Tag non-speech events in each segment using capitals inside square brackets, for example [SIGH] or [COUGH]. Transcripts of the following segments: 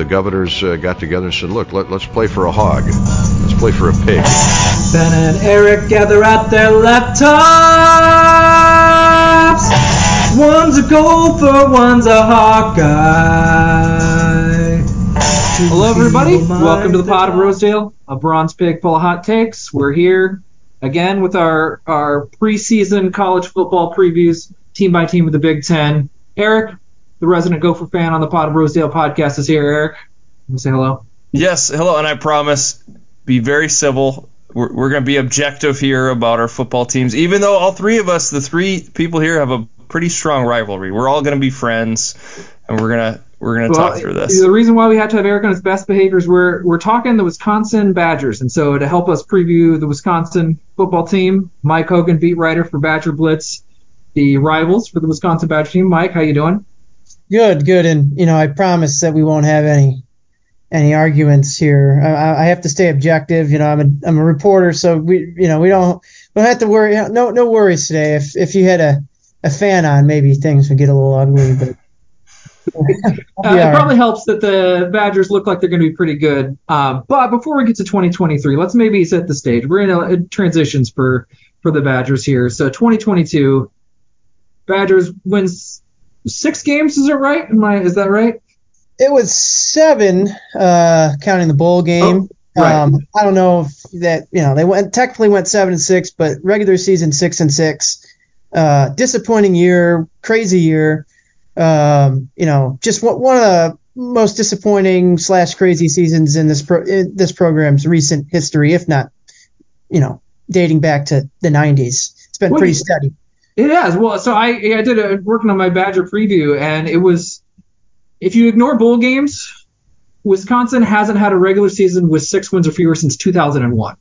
The governors uh, got together and said, look, let, let's play for a hog. Let's play for a pig. Ben and Eric gather at their laptops. One's a gopher, one's a Hawkeye. Hello, everybody. Welcome to the Pod of Rosedale, a bronze pig full of hot takes. We're here again with our, our preseason college football previews, team by team of the Big Ten. Eric, the resident Gopher fan on the Pod of Rosedale podcast, is here. Eric, say hello. Yes, hello, and I promise be very civil. We're, we're going to be objective here about our football teams, even though all three of us, the three people here, have a pretty strong rivalry. We're all going to be friends, and we're gonna we're gonna Well, talk through this. The reason why we had to have Eric on his best behaviors, we're we're talking the Wisconsin Badgers, and so to help us preview the Wisconsin football team, Mike Hogan, beat writer for Badger Blitz, the rivals for the Wisconsin Badger team. Mike, how you doing? Good, good, and you know, I promise that we won't have any any arguments here. I, I- have to stay objective. You know, I'm a I'm a reporter, so we you know we don't we don't have to worry. No no worries today. If if you had a a fan on, maybe things would get a little ugly, but. [LAUGHS] Uh, Yeah. It probably helps that the Badgers look like they're going to be pretty good. Um, but before we get to 2023, let's maybe set the stage. We're in a, in transitions for for the Badgers here. So 2022, Badgers wins six games. Is it right? Am I? Is that right? It was seven, uh, counting the bowl game. Oh, right. Um, I don't know if that you know they went technically went seven and six, but regular season six and six. Uh, disappointing year, crazy year. Um, you know, just one, one of the most disappointing slash crazy seasons in this pro, in this program's recent history, if not, you know, dating back to the '90s. It's been Well, pretty steady. It has. Well, so I I did a working on my Badger preview, and it was if you ignore bowl games, Wisconsin hasn't had a regular season with six wins or fewer since 2001.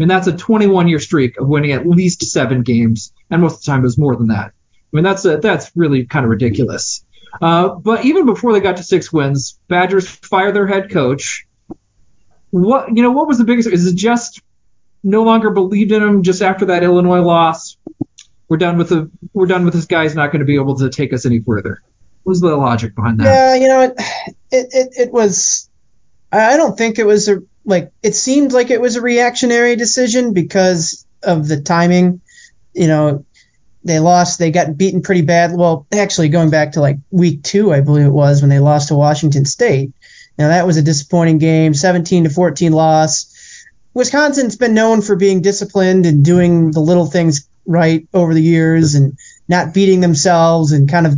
And that's a 21 year streak of winning at least seven games, and most of the time it was more than that. I mean, that's a, that's really kind of ridiculous. Uh, but even before they got to six wins, Badgers fired their head coach. What you know? What was the biggest? Is it just no longer believed in him just after that Illinois loss? We're done with the we're done with this guy's not going to be able to take us any further. What was the logic behind that? Yeah, you know, it, it, it, it was. I don't think it was a like. It seemed like it was a reactionary decision because of the timing. You know, they lost. They got beaten pretty bad. Well, actually, going back to like week two, I believe it was when they lost to Washington State. Now that was a disappointing game, 17 to 14 loss. Wisconsin's been known for being disciplined and doing the little things right over the years and not beating themselves and kind of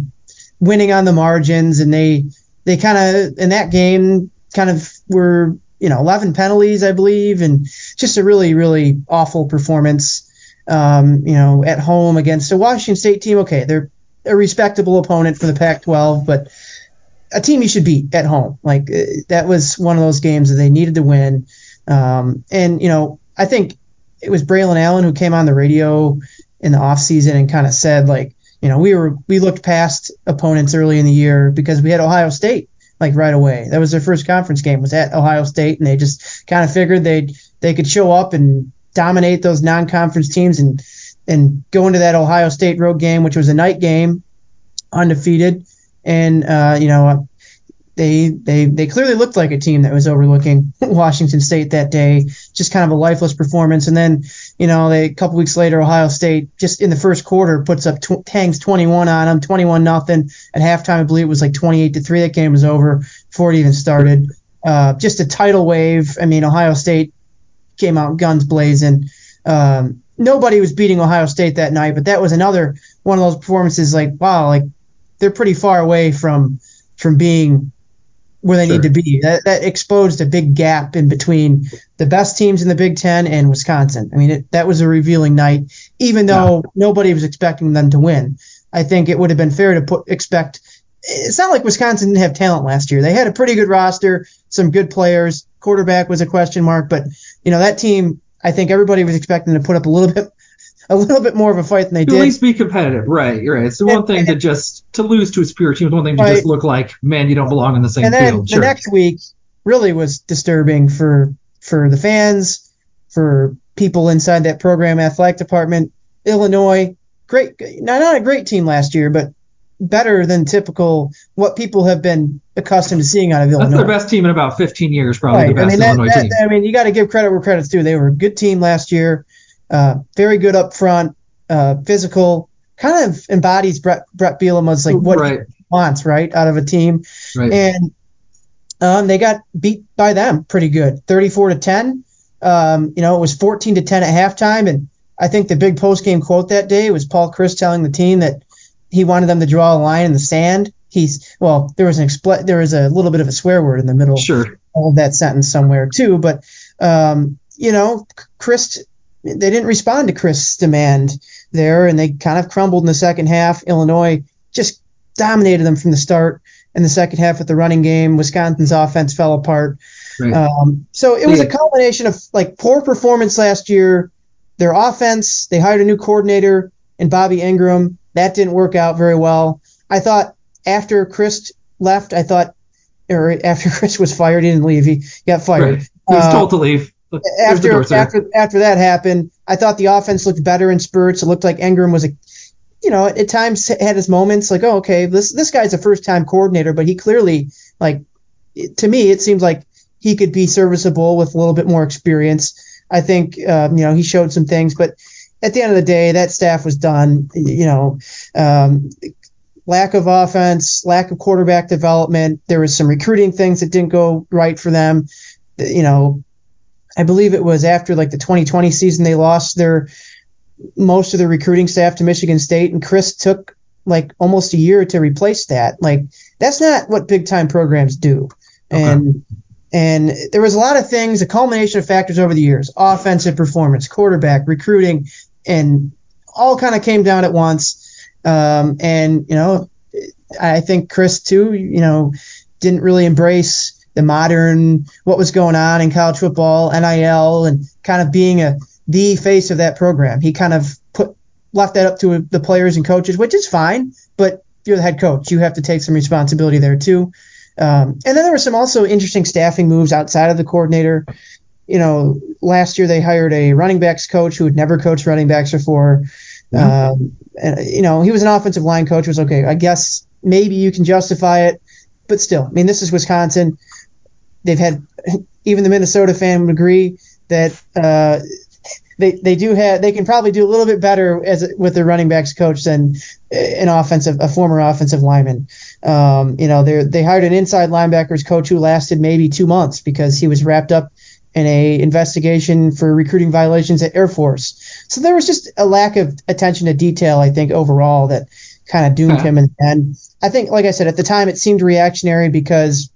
winning on the margins. And they they kind of in that game kind of were you know 11 penalties I believe and just a really really awful performance um, you know at home against a Washington State team. Okay they're a respectable opponent for the Pac-12 but a team you should beat at home. Like uh, that was one of those games that they needed to win. Um, and you know I think it was Braylon Allen who came on the radio in the offseason and kind of said like you know, we were we looked past opponents early in the year because we had Ohio State like right away. That was their first conference game was at Ohio State, and they just kind of figured they they could show up and dominate those non-conference teams and and go into that Ohio State road game, which was a night game, undefeated, and uh, you know. They, they they clearly looked like a team that was overlooking [LAUGHS] Washington State that day. Just kind of a lifeless performance, and then you know, they a couple weeks later, Ohio State just in the first quarter puts up tw- hangs 21 on them, 21 nothing. At halftime, I believe it was like 28 to three. That game was over before it even started. Uh, just a tidal wave. I mean, Ohio State came out guns blazing. Um, nobody was beating Ohio State that night, but that was another one of those performances. Like, wow, like they're pretty far away from from being where they Sure. need to be. That, that exposed a big gap in between the best teams in the Big Ten and Wisconsin. I mean, it, that was a revealing night, even though nobody was expecting them to win. I think it would have been fair to put expect. It's not like Wisconsin didn't have talent last year. They had a pretty good roster, some good players. Quarterback was a question mark, but you know that team. I think everybody was expecting to put up a little [LAUGHS] bit, a little bit more of a fight than they To did. at least be competitive, right? Right. It's the one thing to just to lose to a superior team. It's one thing to Right. just look like, man, you don't belong in the same and then field. the Sure. next week really was disturbing for for the fans, for people inside that program athletic department. Illinois, great, not not a great team last year, but better than typical what people have been accustomed to seeing out of Illinois. That's their best team in about 15 years, probably Right. the best I mean, that, Illinois that- team. I mean, you got to give credit where credit's due. They were a good team last year, uh, very good up front, uh, physical, kind of embodies Brett Brett Bielema's like what right, he wants, right, out of a team. right. And um, they got beat by them pretty good, 34 to 10. Um, you know, it was 14 to 10 at halftime, and I think the big post game quote that day was Paul Chryst telling the team that he wanted them to draw a line in the sand. He's well, there was an expl- there was a little bit of a swear word in the middle sure. of that sentence somewhere too. But um, you know, Chryst, they didn't respond to Chryst' demand there, and they kind of crumbled in the second half. Illinois just dominated them from the start. In the second half with the running game, Wisconsin's offense fell apart. Right. Um, so it was a combination of like poor performance last year, their offense. They hired a new coordinator in Bobby Engram. That didn't work out very well. I thought after Chryst left, I thought, or after [LAUGHS] Chryst was fired, he didn't leave. He got fired. right. He was Uh, told to leave. Look, there's the door, after after after that happened, I thought the offense looked better in spurts. It looked like Engram was a, you know, at times had his moments. Like, oh, okay, this this guy's a first time coordinator, but he clearly like, to me, it seems like he could be serviceable with a little bit more experience. I think, um, you know, he showed some things, but at the end of the day, that staff was done. You know, um, lack of offense, lack of quarterback development. There was some recruiting things that didn't go right for them. You know, I believe it was after like the 2020 season they lost their most of their recruiting staff to Michigan State, and Chryst took like almost a year to replace that. Like that's not what big time programs do. And and there was a lot of things, a culmination of factors over the years: offensive performance, quarterback, recruiting, and all kind of came down at once. Um, and you know, I think Chryst too, you know, didn't really embrace the modern what was going on in college football, NIL, and kind of being a the face of that program. He kind of put left that up to the players and coaches, which is fine. But you're the head coach, you have to take some responsibility there too. Um, and then there were some also interesting staffing moves outside of the coordinator. You know, last year they hired a running backs coach who had never coached running backs before. Um, and, you know, he was an offensive line coach. Was okay. I guess maybe you can justify it, but still, I mean, this is Wisconsin. They've had even the Minnesota fan would agree that uh, they they do have they can probably do a little bit better as with their running backs coach than an offensive a former offensive lineman. Um, you know, they they hired an inside linebackers coach who lasted maybe two months because he was wrapped up in a investigation for recruiting violations at Air Force. So there was just a lack of attention to detail, I think, overall that kind of doomed Yeah. him. And, and I think, like I said, at the time it seemed reactionary because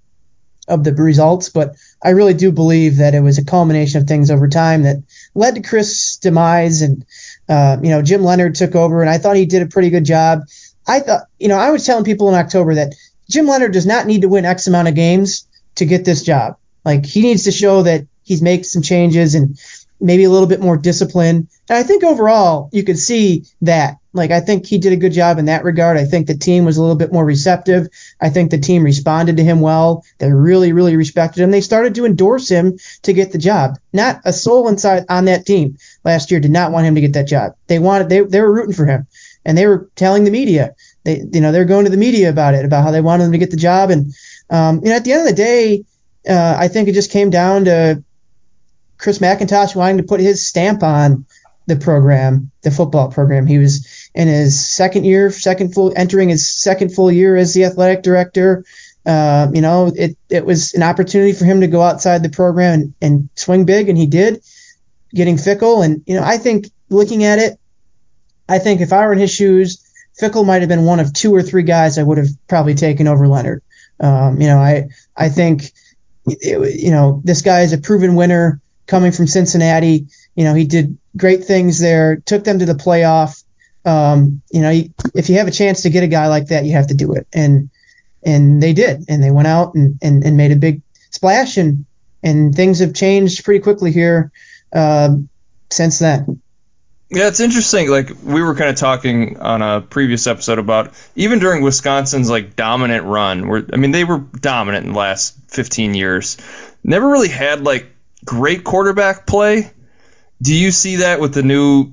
of the results, but I really do believe that it was a culmination of things over time that led to Chryst' demise. And uh, you know, Jim Leonhard took over, and I thought he did a pretty good job. I thought, you know, I was telling people in October that Jim Leonhard does not need to win X amount of games to get this job. Like he needs to show that he's made some changes and maybe a little bit more discipline. And I think overall you could see that. Like I think he did a good job in that regard. I think the team was a little bit more receptive. I think the team responded to him well. They really, really respected him. They started to endorse him to get the job. Not a soul inside on that team last year did not want him to get that job. They wanted they they were rooting for him. And they were telling the media. They you know, they were going to the media about it, about how they wanted him to get the job. And um, you know, at the end of the day, uh, I think it just came down to Chris McIntosh wanting to put his stamp on the program, the football program. He was in his second year, second full, entering his second full year as the athletic director. Uh, you know, it it was an opportunity for him to go outside the program and, and swing big, and he did, getting Fickell. And you know, I think looking at it, I think if I were in his shoes, Fickell might have been one of two or three guys I would have probably taken over Leonhard. Um, you know, I I think it, you know this guy is a proven winner coming from Cincinnati. You know, he did great things there, took them to the playoff. Um, you know, if you have a chance to get a guy like that, you have to do it, and and they did, and they went out and and, and made a big splash, and and things have changed pretty quickly here uh, since then. Yeah, it's interesting. Like we were kind of talking on a previous episode about even during Wisconsin's like dominant run, where I mean they were dominant in the last 15 years, never really had like great quarterback play. Do you see that with the new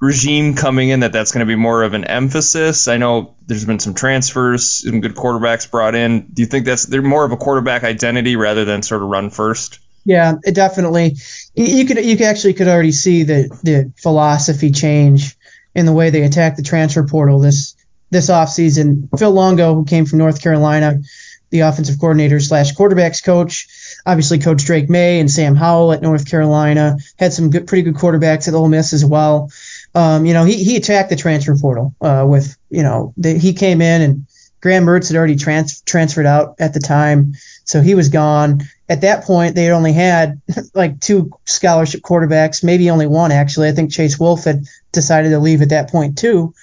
regime coming in that that's going to be more of an emphasis? I know there's been some transfers, some good quarterbacks brought in. Do you think that's they're more of a quarterback identity rather than sort of run first? Yeah, it definitely. You could you actually could already see the the philosophy change in the way they attack the transfer portal this this offseason. Phil Longo, who came from North Carolina, the offensive coordinator slash quarterbacks coach, obviously Coach Drake Maye and Sam Howell at North Carolina had some good, pretty good quarterbacks at Ole Miss as well. Um, you know, he, he attacked the transfer portal uh, with, you know, the, he came in and Graham Mertz had already trans- transferred out at the time, so he was gone. At that point, they had only had [LAUGHS] like two scholarship quarterbacks, maybe only one actually. I think Chase Wolf had decided to leave at that point too.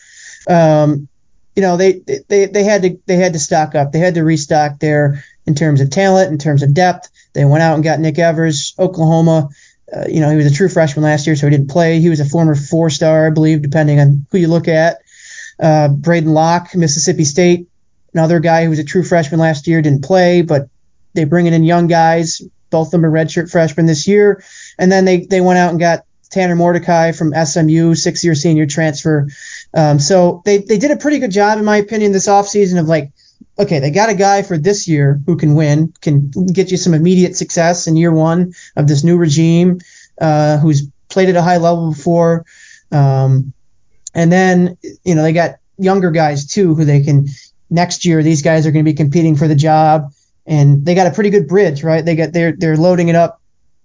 Um, you know, they, they they had to they had to stock up. They had to restock there in terms of talent, in terms of depth. They went out and got Nick Evers, Oklahoma. Uh, you know, he was a true freshman last year, so he didn't play. He was a former four star, I believe, depending on who you look at. Uh, Braden Locke, Mississippi State, another guy who was a true freshman last year, didn't play, but they bringing in young guys. Both of them are redshirt freshmen this year. And then they, they went out and got Tanner Mordecai from SMU, six year senior transfer. Um, so they, they did a pretty good job, in my opinion, this offseason of like okay, they got a guy for this year who can win, can get you some immediate success in year one of this new regime, uh, who's played at a high level before. Um, and then, you know, they got younger guys too who they can next year. These guys are going to be competing for the job, and they got a pretty good bridge, right? They got they're they're loading it up,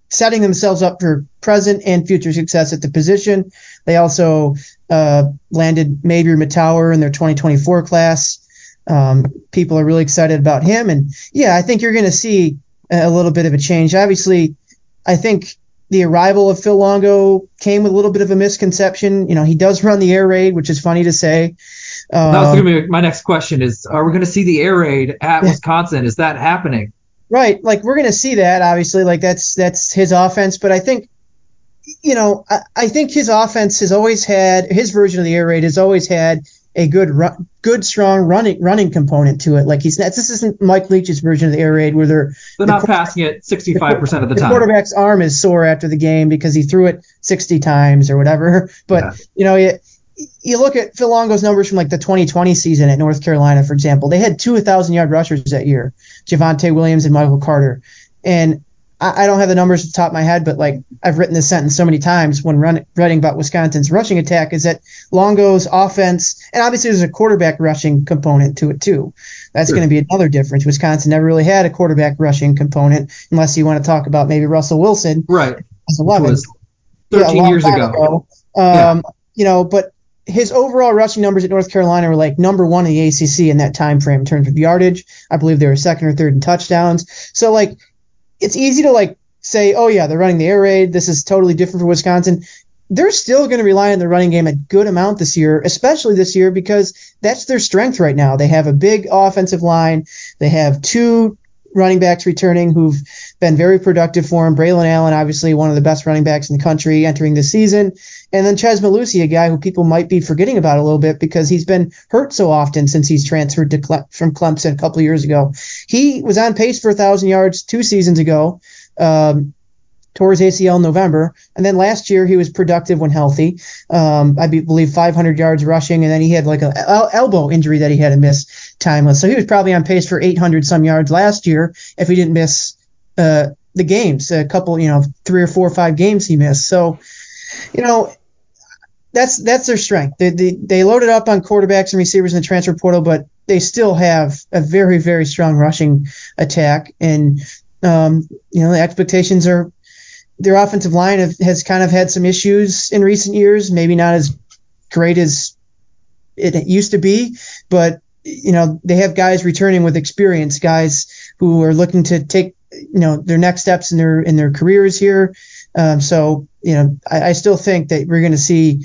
setting themselves up for present and future success at the position. They also uh, landed Mabrey Mettauer in their 2024 class. Um, people are really excited about him, and yeah, I think you're going to see a little bit of a change. Obviously, I think the arrival of Phil Longo came with a little bit of a misconception. You know, he does run the air raid, which is funny to say. Um, that was going to be my next question: Is are we going to see the air raid at [LAUGHS] Wisconsin? Is that happening? Right, like we're going to see that. Obviously, like that's that's his offense, but I think you know, I, I, think his offense has always had his version of the air raid has always had a good run, good strong running running component to it. Like he's not, this isn't Mike Leach's version of the air raid where they're they're the not passing it 65 percent of the, the time. The quarterback's arm is sore after the game because he threw it 60 times or whatever. [LAUGHS] But yeah. you know, you, you look at Phil Longo's numbers from like the 2020 season at North Carolina, for example. They had two 1,000 yard rushers that year, Javonte Williams and Michael Carter. And I, I don't have the numbers at the top of my head, but like I've written this sentence so many times when run, writing about Wisconsin's rushing attack is that Longo's offense, and obviously there's a quarterback rushing component to it too. That's sure. going to be another difference. Wisconsin never really had a quarterback rushing component, unless you want to talk about maybe Russell Wilson. Right. As 11. 13 yeah, years ago. ago. Um, yeah. You know, but his overall rushing numbers at North Carolina were like number one in the ACC in that time frame in terms of yardage. I believe they were second or third in touchdowns. So like it's easy to like say, oh yeah, they're running the air raid. This is totally different for Wisconsin. They're still going to rely on the running game a good amount this year, especially this year because that's their strength right now. They have a big offensive line. They have two running backs returning who've been very productive for him. Braylon Allen, obviously one of the best running backs in the country entering the season. And then Chez Mellusi, a guy who people might be forgetting about a little bit because he's been hurt so often since he's transferred Cle- from Clemson a couple years ago. He was on pace for a thousand yards two seasons ago. Um, his ACL in November, and then last year he was productive when healthy. Um, I be, believe 500 yards rushing, and then he had like an el- elbow injury that he had to miss time with. So he was probably on pace for 800 some yards last year if he didn't miss uh, the games, a couple, you know, three or four or five games he missed. So, you know, that's that's their strength. They, they they loaded up on quarterbacks and receivers in the transfer portal, but they still have a very very strong rushing attack. And um, you know the expectations are their offensive line have, has kind of had some issues in recent years. Maybe not as great as it used to be, but you know they have guys returning with experience, guys who are looking to take you know their next steps in their in their careers here. Um, so you know, I, I still think that we're going to see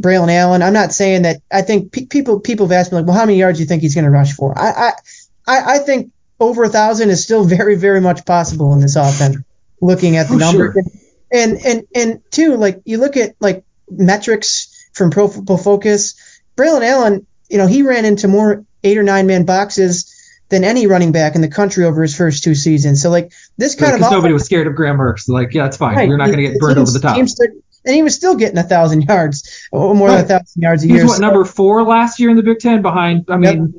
Braylon Allen. I'm not saying that. I think pe- people people have asked me like, well, how many yards do you think he's going to rush for? I, I I think over a thousand is still very very much possible in this offense. Looking at the oh, numbers, sure. and and and two, like you look at like metrics from Pro Football Focus, Braylon Allen, you know, he ran into more eight or nine man boxes than any running back in the country over his first two seasons. So like this kind of nobody was scared of Graham Mertz. Like yeah, it's fine. Right. You're not going to get burned over the top. Teams, and he was still getting a thousand yards, or more than a thousand yards a He's year. what So- number four last year in the Big Ten behind. I mean,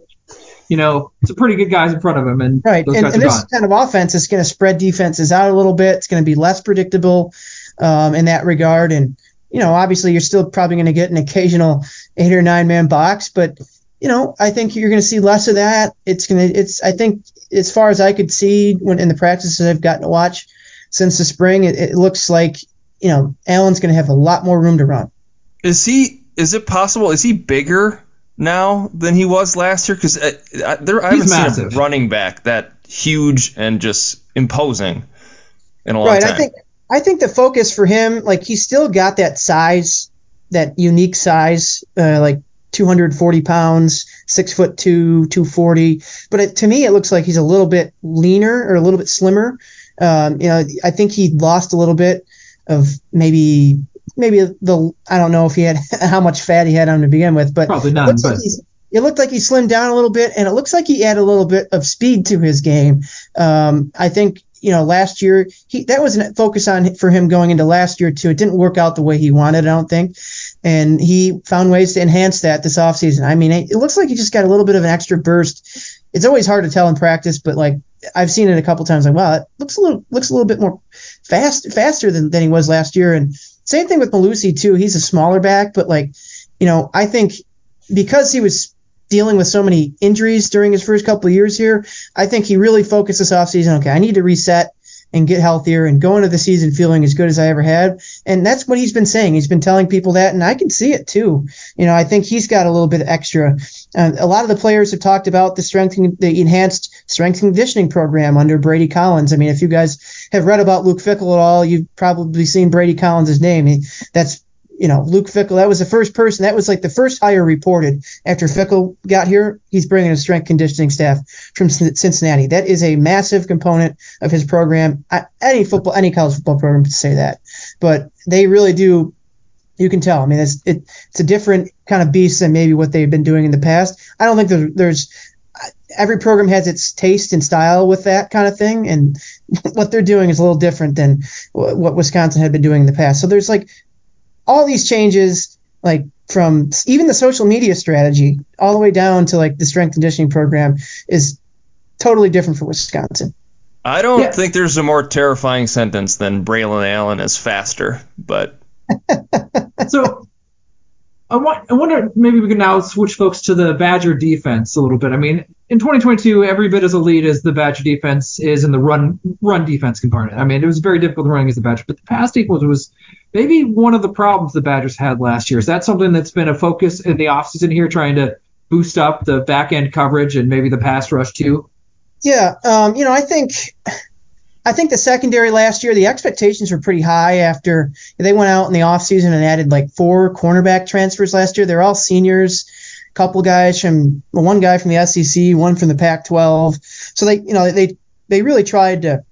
you know, some pretty good guys in front of him, and Right, and, and this kind of offense is going to spread defenses out a little bit. It's going to be less predictable um, in that regard, and you know, obviously, you're still probably going to get an occasional eight or nine man box, but you know, I think you're going to see less of that. It's going to, it's, I think, as far as I could see when in the practices I've gotten to watch since the spring, it, it looks like you know Allen's going to have a lot more room to run. Is he? Is it possible? Is he bigger now than he was last year? Because uh, I, there, I He's haven't seen a running back that huge and just imposing in a long right. time. I think I think the focus for him, like he's still got that size, that unique size, uh, like 240 pounds, six foot two, 240. But it, to me, it looks like he's a little bit leaner or a little bit slimmer. Um, you know, I think he lost a little bit of maybe maybe the I don't know if he had [LAUGHS] how much fat he had on to begin with, but Probably it none, looks like but- it looked like he slimmed down a little bit, and it looks like he added a little bit of speed to his game. Um, I think you know last year he that was a focus on for him going into last year too. It didn't work out the way he wanted, I don't think, and he found ways to enhance that this offseason. I mean, it, it looks like he just got a little bit of an extra burst. It's always hard to tell in practice, but like I've seen it a couple times. Like wow, it looks a little looks a little bit more fast faster than, than he was last year. And same thing with Mellusi too. He's a smaller back, but like you know, I think because he was dealing with so many injuries during his first couple of years here, I think he really focused this offseason. Okay, I need to reset and get healthier and go into the season feeling as good as I ever had. And that's what he's been saying. He's been telling people that, and I can see it too. You know, I think he's got a little bit extra. Uh, a lot of the players have talked about the the enhanced strength conditioning program under Brady Collins. I mean, if you guys have read about Luke Fickell at all, you've probably seen Brady Collins' name. He, that's you know, Luke Fickell, that was the first person, that was like the first hire reported after Fickell got here. He's bringing a strength conditioning staff from Cin- Cincinnati. That is a massive component of his program. I, any football, any college football program could say that, but they really do. You can tell. I mean, it's it, it's a different kind of beast than maybe what they've been doing in the past. I don't think there, there's every program has its taste and style with that kind of thing, and [LAUGHS] what they're doing is a little different than wh- what Wisconsin had been doing in the past. So there's like all these changes, like from even the social media strategy all the way down to like the strength conditioning program, is totally different for Wisconsin. I don't Yeah. think there's a more terrifying sentence than Braylon Allen is faster, but so I, want, I wonder maybe we can now switch folks to the Badger defense a little bit. I mean, in 2022, every bit as elite as the Badger defense is in the run run defense component. I mean, it was very difficult to run against the Badger, but the pass defense was maybe one of the problems the Badgers had last year. Is that something that's been a focus in the offseason here, trying to boost up the back end coverage and maybe the pass rush too? Yeah, um, you know, I think I think the secondary last year, the expectations were pretty high after they went out in the offseason and added like four cornerback transfers last year. They're all seniors, a couple guys from well, one guy from the SEC, one from the Pac-12. So they, you know, they they really tried to.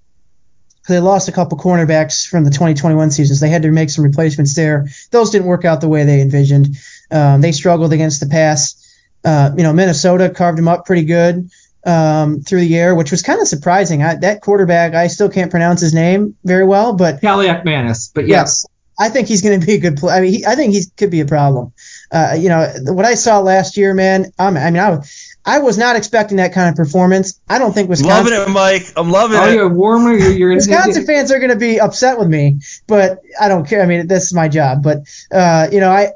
They lost a couple cornerbacks from the 2021 seasons. They had to make some replacements there. Those didn't work out the way they envisioned. Um, they struggled against the pass. Uh, you know, Minnesota carved them up pretty good um, through the air, which was kind of surprising. I, that quarterback, I still can't pronounce his name very well, but Kaliakmanis, but yes. yes, I think he's going to be a good player. I mean, he, I think he could be a problem. Uh, you know, what I saw last year, man. I'm, I mean, I, was- I was not expecting that kind of performance. I don't think Wisconsin. loving it, Mike. I'm loving Oh, it. you're warmer. You're, you're in Wisconsin [LAUGHS] fans are going to be upset with me, but I don't care. I mean, this is my job. But uh, you know, I,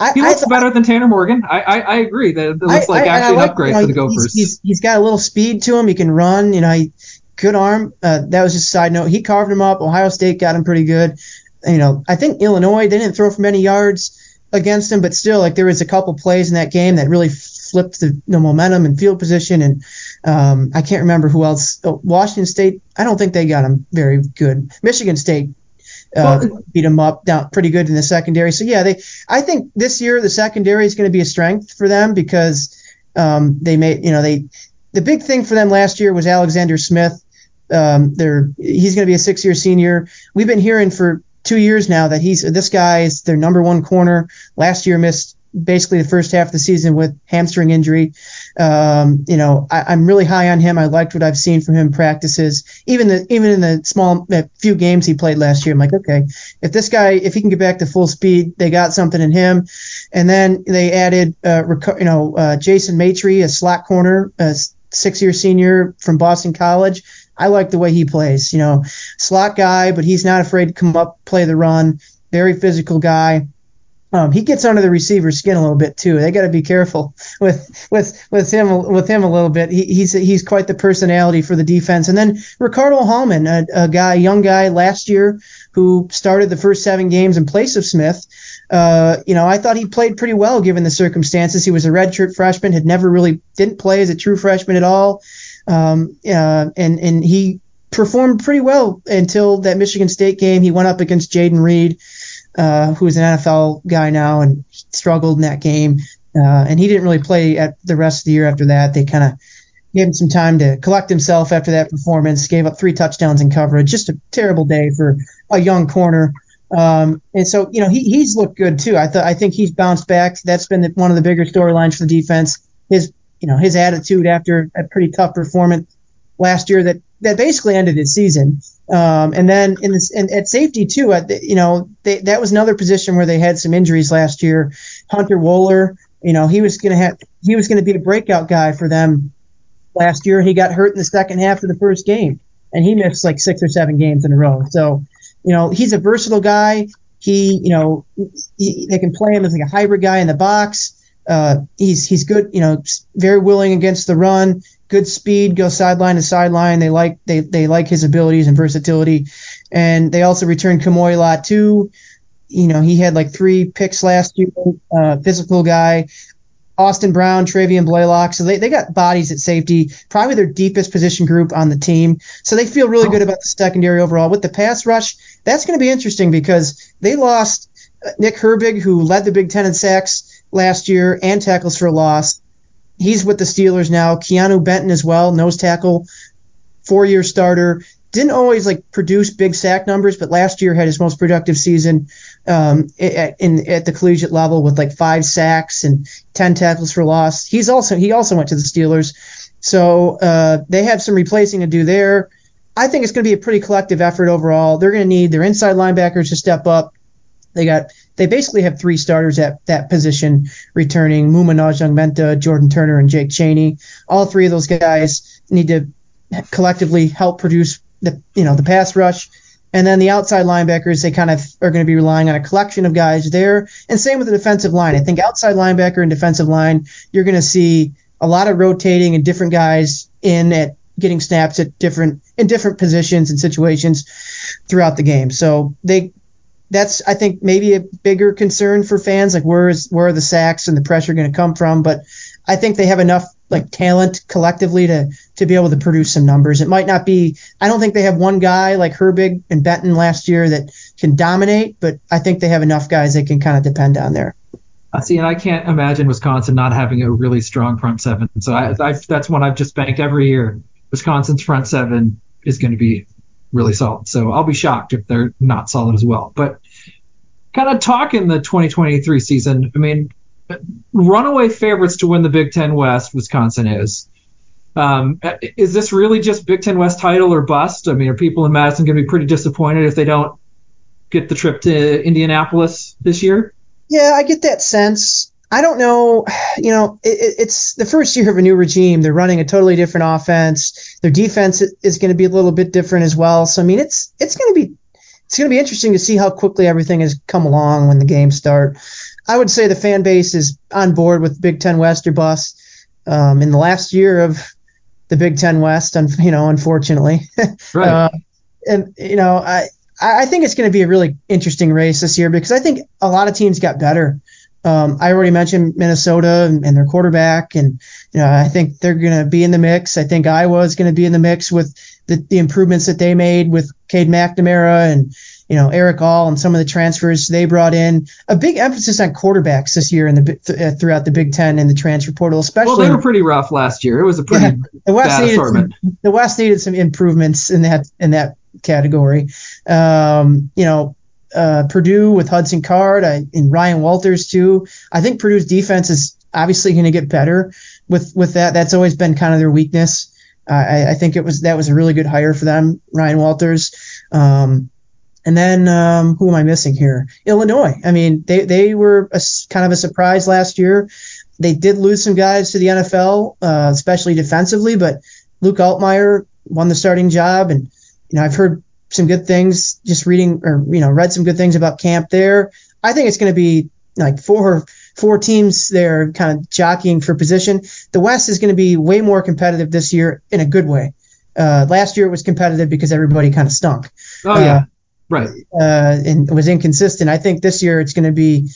I, He looks thought- better than Tanner Morgan. I I, I agree that it looks I- like I- I actually an upgrade you know, for the he's- Gophers. He's, he's got a little speed to him. He can run. You know, he good arm. Uh, that was just a side note. He carved him up. Ohio State got him pretty good. You know, I think Illinois they didn't throw for many yards against him, but still, like there was a couple plays in that game that really flipped the, the momentum and field position. And um, I can't remember who else. Oh, Washington State. I don't think they got him very good. Michigan State uh, Well, beat them up down pretty good in the secondary. So yeah, they. I think this year the secondary is going to be a strength for them because um, they made you know they. The big thing for them last year was Alexander Smith. Um, they're he's going to be a six-year senior. We've been hearing for two years now that he's this guy is their number one corner. Last year missed basically the first half of the season with hamstring injury. Um, you know, I, am really high on him. I liked what I've seen from him practices. Even the even in the small few games he played last year, I'm like, okay, if this guy if he can get back to full speed, they got something in him. And then they added, uh, you know, uh, Jason Maitre, a slot corner, a six year senior from Boston College. I like the way he plays. You know, slot guy, but he's not afraid to come up, play the run. Very physical guy. Um, he gets under the receiver's skin a little bit too. They got to be careful [LAUGHS] with with with him with him a little bit. He, he's he's quite the personality for the defense. And then Ricardo Hallman, a, a guy, young guy last year who started the first seven games in place of Smith. Uh, you know, I thought he played pretty well given the circumstances. He was a redshirt freshman, had never really didn't play as a true freshman at all, um, uh, and and he performed pretty well until that Michigan State game. He went up against Jayden Reed uh, who's an NFL guy now and struggled in that game. Uh, and he didn't really play at the rest of the year after that. They kind of gave him some time to collect himself after that performance. Gave up three touchdowns in coverage. Just a terrible day for a young corner. Um, and so you know he he's looked good too. I thought I think he's bounced back. That's been the, one of the bigger storylines for the defense. His you know his attitude after a pretty tough performance last year that that basically ended his season. Um, and then in this, and at safety too, at the, you know, they, that was another position where they had some injuries last year. Hunter Wohler, you know, he was going to have, he was going to be a breakout guy for them last year. He got hurt in the second half of the first game and he missed like six or seven games in a row. So, you know, he's a versatile guy. He, you know, he, they can play him as like a hybrid guy in the box. Uh, he's he's good, you know, very willing against the run good speed, go sideline to sideline. They like they they like his abilities and versatility, and they also returned Kamo'i Latu too. You know, he had like three picks last year. Uh, physical guy. Austin Brown, Travian Blaylock. So they, they got bodies at safety, probably their deepest position group on the team. So they feel really good about the secondary overall. With the pass rush, that's going to be interesting because they lost uh, Nick Herbig, who led the Big Ten in sacks last year and tackles for loss he's with the Steelers now. Keanu Benton as well, nose tackle, four year starter. Didn't always like produce big sack numbers, but last year had his most productive season um, at, in, at the collegiate level with like five sacks and ten tackles for loss. He's also he also went to the Steelers, so uh, they have some replacing to do there. I think it's going to be a pretty collective effort overall. They're going to need their inside linebackers to step up. They got they basically have three starters at that position returning Muma Najong Jordan Turner, and Jake Chaney. All three of those guys need to collectively help produce the you know the pass rush. And then the outside linebackers, they kind of are going to be relying on a collection of guys there. And same with the defensive line. I think outside linebacker and defensive line, you're going to see a lot of rotating and different guys in at getting snaps at different in different positions and situations throughout the game. So they that's I think maybe a bigger concern for fans. Like where is where are the sacks and the pressure going to come from? But I think they have enough like talent collectively to to be able to produce some numbers. It might not be. I don't think they have one guy like Herbig and Benton last year that can dominate, but I think they have enough guys they can kind of depend on there. I see, and I can't imagine Wisconsin not having a really strong front seven. So I, I, that's one I've just banked every year. Wisconsin's front seven is going to be really solid. So I'll be shocked if they're not solid as well. But kind of talking the 2023 season, I mean, runaway favorites to win the Big Ten West, Wisconsin is. Um, is this really just Big Ten West title or bust? I mean, are people in Madison going to be pretty disappointed if they don't get the trip to Indianapolis this year? Yeah, I get that sense. I don't know. You know, it, it's the first year of a new regime. They're running a totally different offense. Their defense is going to be a little bit different as well. So I mean, it's it's going to be it's going to be interesting to see how quickly everything has come along when the games start. I would say the fan base is on board with Big Ten West or bust. Um, in the last year of the Big Ten West, and you know, unfortunately, [LAUGHS] right. Uh, and you know, I I think it's going to be a really interesting race this year because I think a lot of teams got better. Um, I already mentioned Minnesota and, and, their quarterback, and you know I think they're going to be in the mix. I think Iowa is going to be in the mix with the, the improvements that they made with Cade McNamara and you know Erick All and some of the transfers they brought in. A big emphasis on quarterbacks this year in the th- uh, throughout the Big Ten and the transfer portal, especially. Well, they were pretty rough last year. It was a pretty yeah, the West bad assortment. Some, the West needed some improvements in that in that category. Um, you know, uh, Purdue with Hudson Card I, and Ryan Walters too. I think Purdue's defense is obviously going to get better. with with that. That's always been kind of their weakness. Uh, I, I think it was that was a really good hire for them, Ryan Walters. Um, and then um, who am I missing here? Illinois. I mean, they they were a, kind of a surprise last year. They did lose some guys to the NFL, uh, especially defensively, but Luke Altmyer won the starting job, and you know I've heard some good things just reading or you know read some good things about camp there. I think it's going to be like four four teams there kind of jockeying for position. The West is going to be way more competitive this year in a good way. Uh, last year it was competitive because everybody kind of stunk. Oh yeah, uh, right. Uh, and it was inconsistent. I think this year it's going to be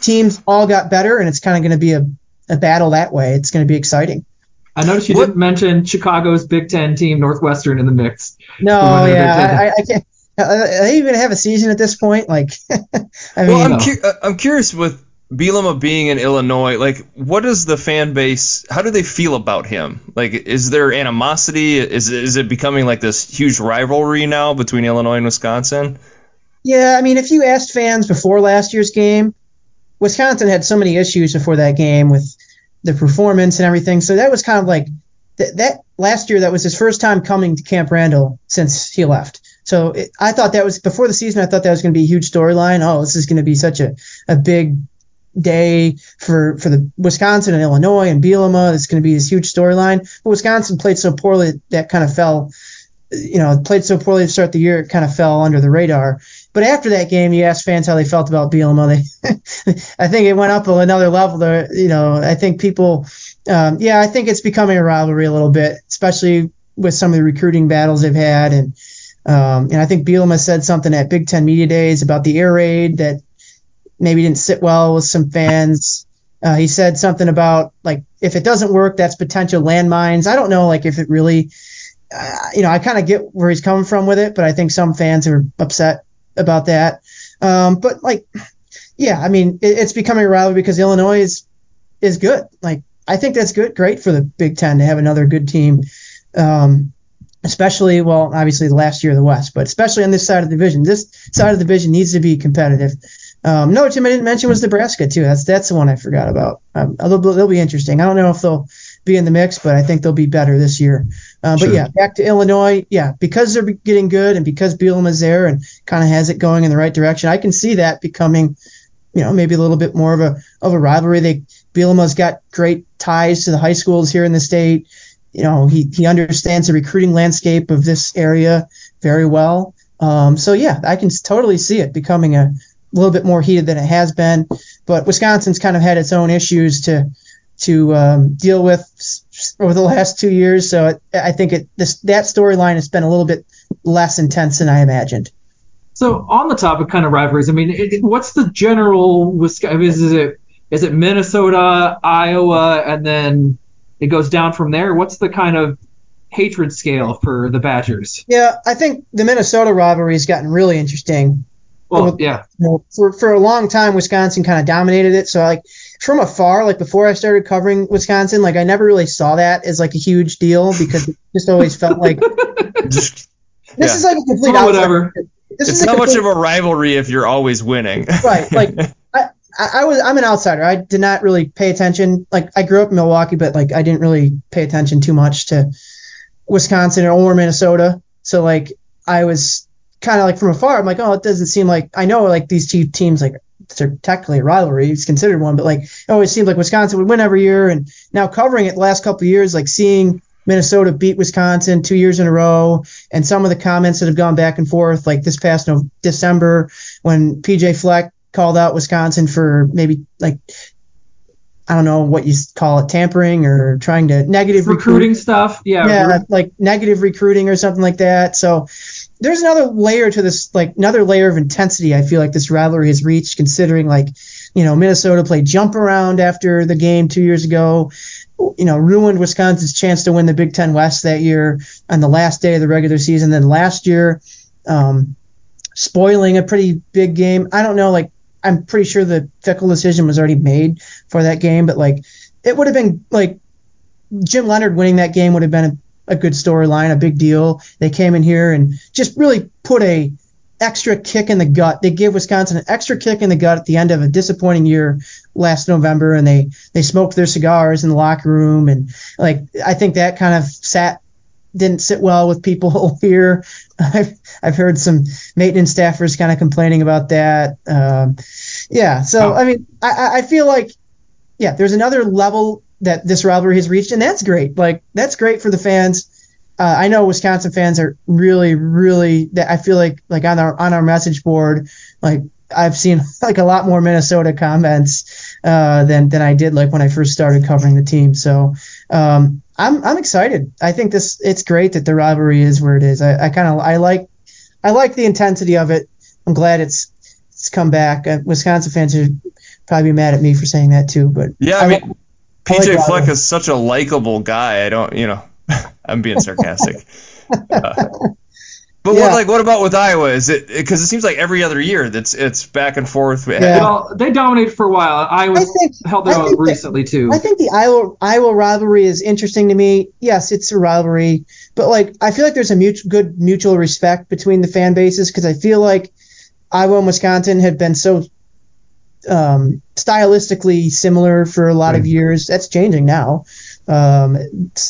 teams all got better, and it's kind of going to be a, a battle that way. It's going to be exciting. I noticed you what? didn't mention Chicago's Big Ten team, Northwestern, in the mix. No, yeah, I, I, can't. They even have a season at this point. Like, [LAUGHS] I mean, well, I'm, cu- uh, I'm curious with Bielema being in Illinois, like, what does the fan base? How do they feel about him? Like, is there animosity? Is is it becoming like this huge rivalry now between Illinois and Wisconsin? Yeah, I mean, if you asked fans before last year's game, Wisconsin had so many issues before that game with the performance and everything. So that was kind of like that, that last year. That was his first time coming to Camp Randall since he left. So it, I thought that was before the season. I thought that was going to be a huge storyline. Oh, this is going to be such a, a big day for for the Wisconsin and Illinois and Bielema. It's going to be this huge storyline. But Wisconsin played so poorly that kind of fell. You know, played so poorly to start the year, it kind of fell under the radar. But after that game, you asked fans how they felt about Bielema. They, [LAUGHS] I think it went up another level. There, you know, I think people, um, yeah, I think it's becoming a rivalry a little bit, especially with some of the recruiting battles they've had, and um, and I think Bielema said something at Big Ten Media Days about the air raid that maybe didn't sit well with some fans. Uh, he said something about like if it doesn't work, that's potential landmines. I don't know like if it really, uh, you know, I kind of get where he's coming from with it, but I think some fans are upset about that. Um, but like, yeah, I mean, it, it's becoming a rivalry because Illinois is is good. Like, I think that's good, great for the Big Ten to have another good team. Um, especially, well, obviously the last year of the West, but especially on this side of the division. This side of the division needs to be competitive. Um, no, Tim, I didn't mention was Nebraska too. That's that's the one I forgot about. Um, they'll, they'll be interesting. I don't know if they'll be in the mix, but I think they'll be better this year. Uh, but yeah, back to Illinois. Yeah, because they're getting good and because Bielema's there and kind of has it going in the right direction, I can see that becoming, you know, maybe a little bit more of a of a rivalry. They Bielema's got great ties to the high schools here in the state. You know, he he understands the recruiting landscape of this area very well. Um, so yeah, I can totally see it becoming a a little bit more heated than it has been. But Wisconsin's kind of had its own issues to to um, deal with over the last two years. So I think it this that storyline has been a little bit less intense than I imagined. So on the topic kind of rivalries, I mean, it, what's the general Wisconsin? Is it is it Minnesota, Iowa, and then it goes down from there? What's the kind of hatred scale for the Badgers? Yeah, I think the Minnesota rivalry has gotten really interesting well, yeah. You know, for for a long time, Wisconsin kind of dominated it. So like from afar, like before I started covering Wisconsin, like I never really saw that as like a huge deal because it just always felt like [LAUGHS] this yeah. is like a complete oh, whatever. This it's not complete, much of a rivalry if you're always winning. right. Like [LAUGHS] I, I was I'm an outsider. I did not really pay attention. Like I grew up in Milwaukee, but like I didn't really pay attention too much to Wisconsin or Minnesota. So like I was kind of like from afar, I'm like, oh, it doesn't seem like I know like these two teams like they're technically a rivalry. It's considered one, but like oh, it always seemed like Wisconsin would win every year. And now covering it the last couple of years, like seeing Minnesota beat Wisconsin two years in a row, and some of the comments that have gone back and forth, like this past no- December when PJ Fleck called out Wisconsin for maybe like I don't know what you call it, tampering or trying to negative recruiting recruit. stuff. Yeah, yeah, like negative recruiting or something like that. So there's another layer to this, like another layer of intensity. I feel like this rivalry has reached, considering like, you know, Minnesota played jump around after the game two years ago. You know, ruined Wisconsin's chance to win the Big Ten West that year on the last day of the regular season. Then last year, um, spoiling a pretty big game. I don't know, like I'm pretty sure the Fickell decision was already made for that game, but like it would have been like Jim Leonhard winning that game would have been a, good storyline, a big deal. They came in here and just really put a extra kick in the gut. They gave Wisconsin an extra kick in the gut at the end of a disappointing year last November, and they they smoked their cigars in the locker room, and like I think that kind of sat didn't sit well with people [LAUGHS] here. I've I've heard some maintenance staffers kind of complaining about that. Um, yeah, so. I mean, I I feel like yeah, there's another level that this rivalry has reached, and that's great. Like that's great for the fans. Uh, I know Wisconsin fans are really, really. that I feel like like on our on our message board, like I've seen [LAUGHS] like a lot more Minnesota comments uh, than than I did like when I first started covering the team. So um, I'm I'm excited. I think this it's great that the rivalry is where it is. I, I kind of I like I like the intensity of it. I'm glad it's it's come back. Uh, Wisconsin fans are probably be mad at me for saying that too, but Yeah, I I mean, PJ that Fleck is such a likable guy. I don't, you know, [LAUGHS] I'm being sarcastic. Uh, but Yeah. what, like, what about with Iowa? Is it because it seems like every other year that's it's back and forth. Yeah. Well, they dominated for a while. I I was think held their I own think that- recently too. I think the Iowa Iowa rivalry is interesting to me. Yes, it's a rivalry, but like I feel like there's a mutual, good mutual respect between the fan bases because I feel like Iowa and Wisconsin have been so um, stylistically similar for a lot of years. That's changing now. Um,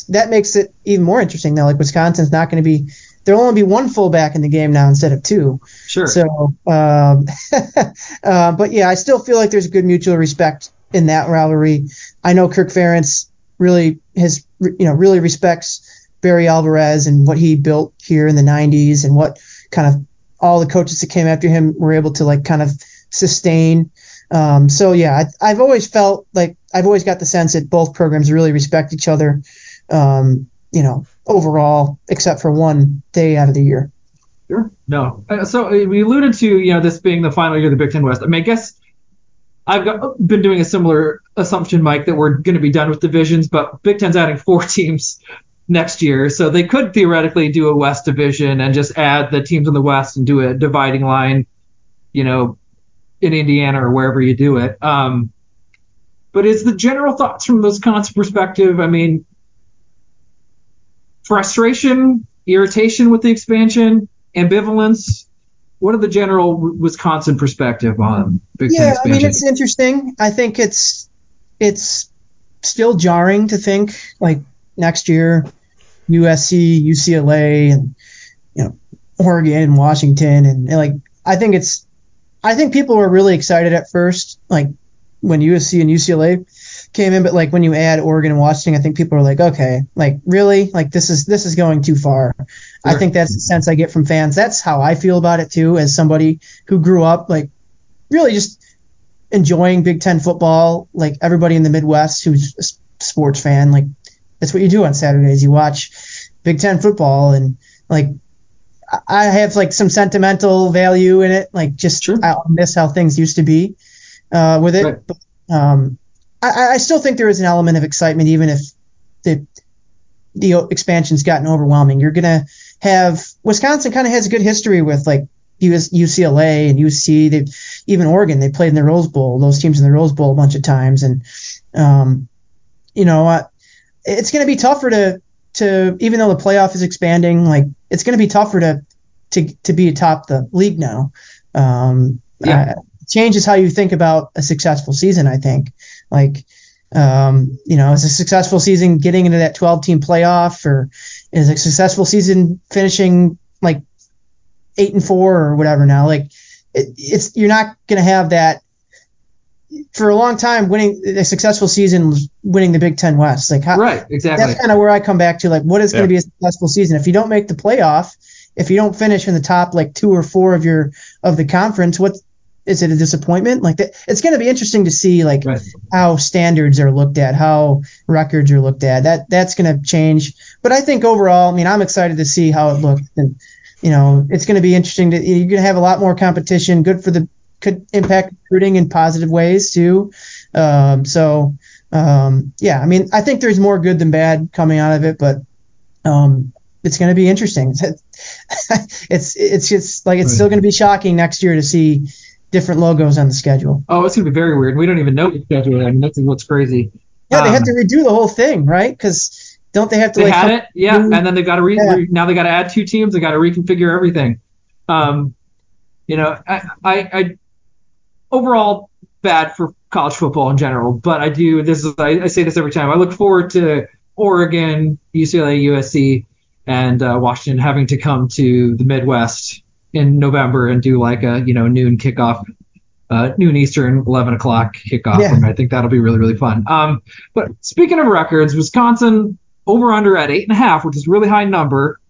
that makes it even more interesting now. Like Wisconsin's not going to be there'll only be one fullback in the game now instead of two. sure. So, um, [LAUGHS] uh, but yeah, I still feel like there's a good mutual respect in that rivalry. I know Kirk Ferentz really has, you know, really respects Barry Alvarez and what he built here in the 90s and what kind of all the coaches that came after him were able to like kind of sustain. Um, so yeah, I, I've always felt like I've always got the sense that both programs really respect each other. Um, you know, overall, except for one day out of the year. Sure. No. Uh, so uh, we alluded to you know this being the final year of the Big Ten West. I mean, I guess I've got, been doing a similar assumption, Mike, that we're going to be done with divisions, but Big Ten's adding four [LAUGHS] teams next year, so they could theoretically do a West division and just add the teams in the West and do a dividing line, you know, in Indiana or wherever you do it. Um, but is the general thoughts from the Wisconsin perspective? I mean, frustration, irritation with the expansion, ambivalence. What are the general Wisconsin perspective on Big Ten Yeah, I mean it's interesting. I think it's it's still jarring to think like next year USC, UCLA, and you know Oregon and Washington, and, and, like I think it's I think people were really excited at first, like when USC and UCLA came in, but like when you add Oregon and Washington, I think people are like, okay, like really, like this is this is going too far. I think that's the sense I get from fans. That's how I feel about it too, as somebody who grew up like really just enjoying Big Ten football. Like everybody in the Midwest who's a sports fan, like that's what you do on Saturdays. You watch Big Ten football, and like I- have like some sentimental value in it. Like just Sure. I miss how things used to be uh, with it. Right. But um, I, I still think there is an element of excitement, even if the the expansion's gotten overwhelming. You're gonna have Wisconsin kind of has a good history with like US, UCLA and UC. They even Oregon. They played in the Rose Bowl. Those teams in the Rose Bowl a bunch of times, and um, you know, uh, it's gonna be tougher to to even though the playoff is expanding, like it's gonna be tougher to to to be atop the league now. Um, Yeah. uh, changes how you think about a successful season. I think like. Um, you know, is a successful season getting into that 12 team playoff or is a successful season finishing like eight and four or whatever now? Like it, it's, you're not going to have that for a long time winning a successful season, was winning the Big Ten West. Like how, right, exactly. that's kind of where I come back to like what is going to be a successful season if you don't make the playoff, if you don't finish in the top like two or four of your of the conference, what is it a disappointment? Like that, it's going to be interesting to see like Right. how standards are looked at, how records are looked at. That that's going to change. But I think overall, I mean, I'm excited to see how it looks, and you know, it's going to be interesting. To you're going to have a lot more competition. Good for the could impact recruiting in positive ways too. Um, so um, yeah, I mean, I think there's more good than bad coming out of it, but um, it's going to be interesting. [LAUGHS] it's it's just like it's still going to be shocking next year to see different logos on the schedule. oh, it's gonna be very weird. We don't even know the schedule. I mean, that's what's crazy. Yeah, they Um, have to redo the whole thing, right? Because don't they have to They like had it, yeah, and then they got to re, Yeah. re- now they got to add two teams. They got to reconfigure everything. Um, you know, I, I, I overall bad for college football in general, but I do this is I, I say this every time. I look forward to Oregon, UCLA, USC, and uh, Washington having to come to the Midwest in November and do like a you know noon kickoff, uh, noon Eastern, 11 o'clock kickoff. Yeah. And I think that'll be really really fun. Um, but speaking of records, Wisconsin over under at eight and a half, which is a really high number.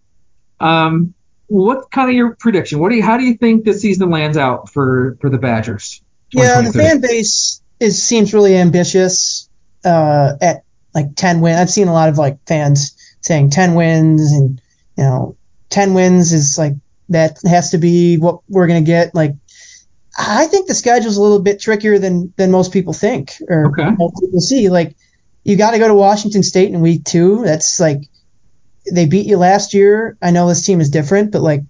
Um, what kind of your prediction? What do you how do you think this season lands out for for the Badgers? Yeah, the fan base is seems really ambitious uh, at like 10 wins. I've seen a lot of like fans saying 10 wins and you know 10 wins is like that has to be what we're going to get like I think the schedule's a little bit trickier than than most people think or Okay. most people see like you got to go to Washington State in week 2 that's like they beat you last year. I know this team is different but like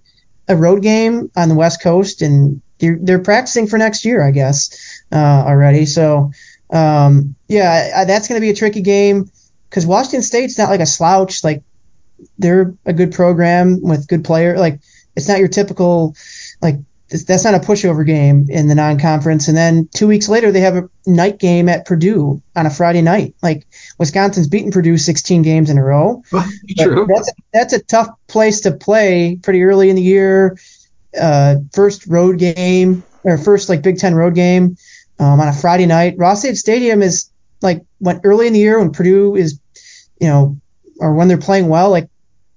a road game on the West Coast and they're, they're practicing for next year, I guess, uh, already. So, um, yeah, I, that's going to be a tricky game because Washington State's not like a slouch. Like they're a good program with good player. Like it's not your typical like that's not a pushover game in the non-conference. And then two weeks later, they have a night game at Purdue on a Friday night. Like Wisconsin's beaten Purdue 16 games in a row. [LAUGHS] True. That's a, that's a tough place to play pretty early in the year. Uh, first road game or first like Big Ten road game um, on a Friday night. Ross-Ade Stadium is like when early in the year when Purdue is, you know, or when they're playing well. Like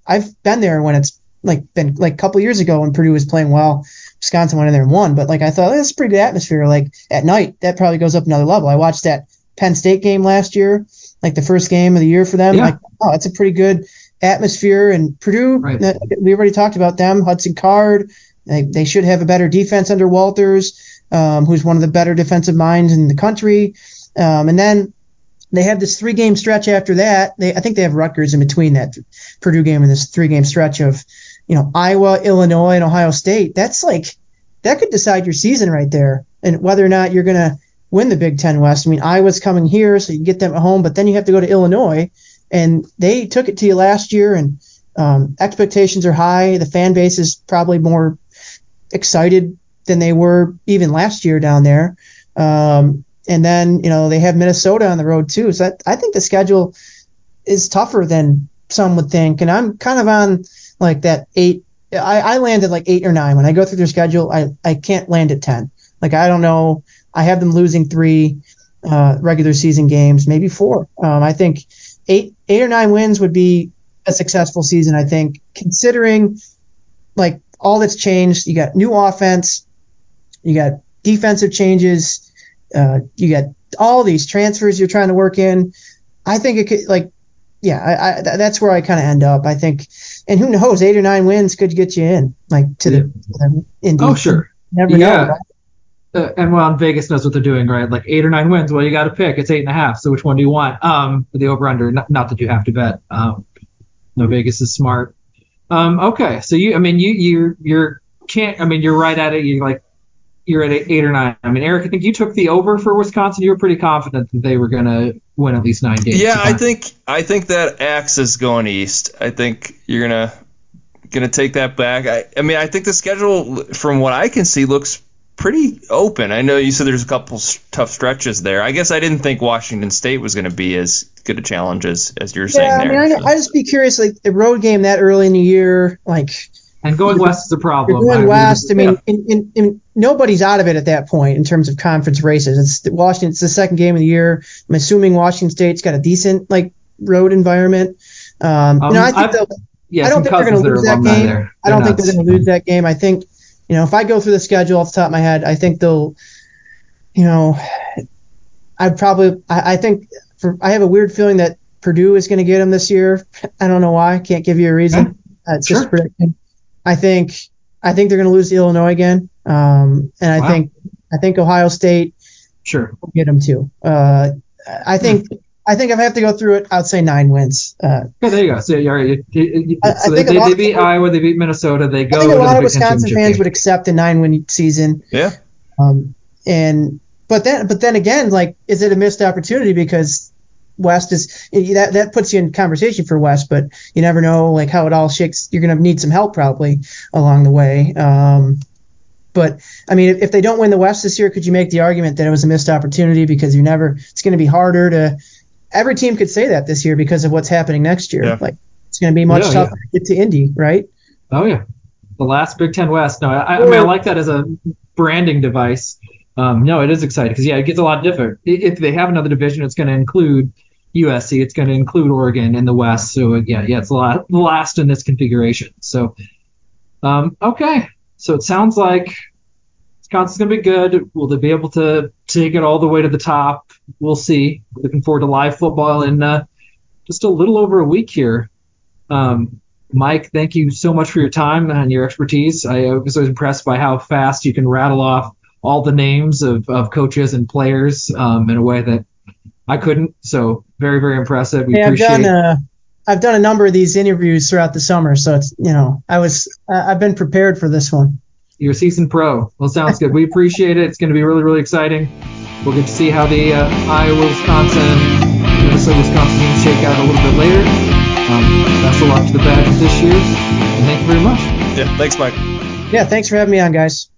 I've been there when it's like been like a couple years ago when Purdue was playing well. Wisconsin went in there and won, but like I thought that's a pretty good atmosphere. Like at night, that probably goes up another level. I watched that Penn State game last year, like the first game of the year for them. Yeah. Like, oh, it's a pretty good atmosphere. And Purdue, Right. we already talked about them. Hudson Card, they, they should have a better defense under Walters, um, who's one of the better defensive minds in the country. Um, and then they have this three game stretch after that. They, I think they have Rutgers in between that Purdue game and this three game stretch of, you know, Iowa, Illinois, and Ohio State. That's like, that could decide your season right there and whether or not you're going to win the Big Ten West. I mean, Iowa's coming here, so you can get them at home, but then you have to go to Illinois, and they took it to you last year, and um, expectations are high. The fan base is probably more excited than they were even last year down there. Um, and then, you know, they have Minnesota on the road too. So that, I think the schedule is tougher than some would think. And I'm kind of on like that eight. I, I landed like eight or nine. When I go through their schedule, I, I can't land at 10. Like, I don't know. I have them losing three uh, regular season games, maybe four. Um, I think eight, eight or nine wins would be a successful season. I think considering like all that's changed. You got new offense, you got defensive changes, uh, you got all these transfers you're trying to work in. I think it could like, yeah, I, I, th- that's where I kind of end up. I think, and who knows, eight or nine wins could get you in, like to the, the. Oh sure. Never Yeah. know. Uh, and well, Vegas knows what they're doing, right? Like eight or nine wins. Well, you got to pick. It's eight and a half. So which one do you want? Um, the over under. Not, not that you have to bet. Um, no, Vegas is smart. Um, okay. So you, I mean, you, you, you're can't. I mean, you're right at it. You're like, you're at eight, or nine. I mean, Eric, I think you took the over for Wisconsin. You were pretty confident that they were going to win at least nine games. Yeah, I think I think that axe is going east. I think you're gonna gonna take that back. I, I mean, I think the schedule, from what I can see, looks pretty open. I know you said there's a couple tough stretches there. I guess I didn't think Washington State was going to be as good a challenge as, as you're saying Yeah, I there. mean, I, I just be curious, like the road game that early in the year, like And going west is a problem. You're going I- west. I mean, in, in, in, nobody's out of it at that point in terms of conference races. It's the Washington. It's the second game of the year. I'm assuming Washington State's got a decent like road environment. Um, you know, I Um, think I've- yeah, I don't think they're going to lose that game. I don't They're think they're going to lose that game. I think, you know, if I go through the schedule off the top of my head, I think they'll, you know, I'd probably, I, I think for, I have a weird feeling that Purdue is going to get them this year. I don't know why. Can't give you a reason. Uh, it's just Sure. a prediction. I think, I think they're going to lose to Illinois again. Um, and I Wow. think, I think Ohio State Sure. will get them too. Uh, I think, I think if I have to go through it, I'd say nine wins. Uh, Yeah, there you go. So, you already, you, you, I- I they, think they, they beat people- Iowa, they beat Minnesota, they go I think a lot the of Wisconsin fans game. would accept a nine-win season. yeah. Um, and but then but then again, like, is it a missed opportunity because West is that that puts you in conversation for West, but you never know like how it all shakes. You're gonna need some help probably along the way. Um, But I mean, if, if they don't win the West this year, could you make the argument that it was a missed opportunity because you never? It's going to be harder to. Every team could say that this year because of what's happening next year. Yeah. Like it's going to be much Yeah, tougher to get to Indy, right? Oh yeah, the last Big Ten West. No, I, I mean I like that as a branding device. Um, no, it is exciting because yeah, it gets a lot different. If they have another division, it's going to include USC. It's going to include Oregon in the West. So yeah, yeah, it's the la- last in this configuration. So um, okay, so it sounds like Wisconsin's going to be good. Will they be able to take it all the way to the top? We'll see. Looking forward to live football in uh, just a little over a week here. Um, Mike, thank you so much for your time and your expertise. I was always impressed by how fast you can rattle off all the names of, of coaches and players um, in a way that I couldn't. So very, very impressive. We Hey, I've done uh, I've done a number of these interviews throughout the summer, so it's you know I was I- I've been prepared for this one. Your season pro. Well, sounds good. We appreciate it. It's going to be really, really exciting. We'll get to see how the uh, Iowa, Wisconsin, Minnesota, Wisconsin teams shake out a little bit later. Um, best of luck to the Badgers this year, and thank you very much. Yeah, thanks, Mike. Yeah, thanks for having me on, guys.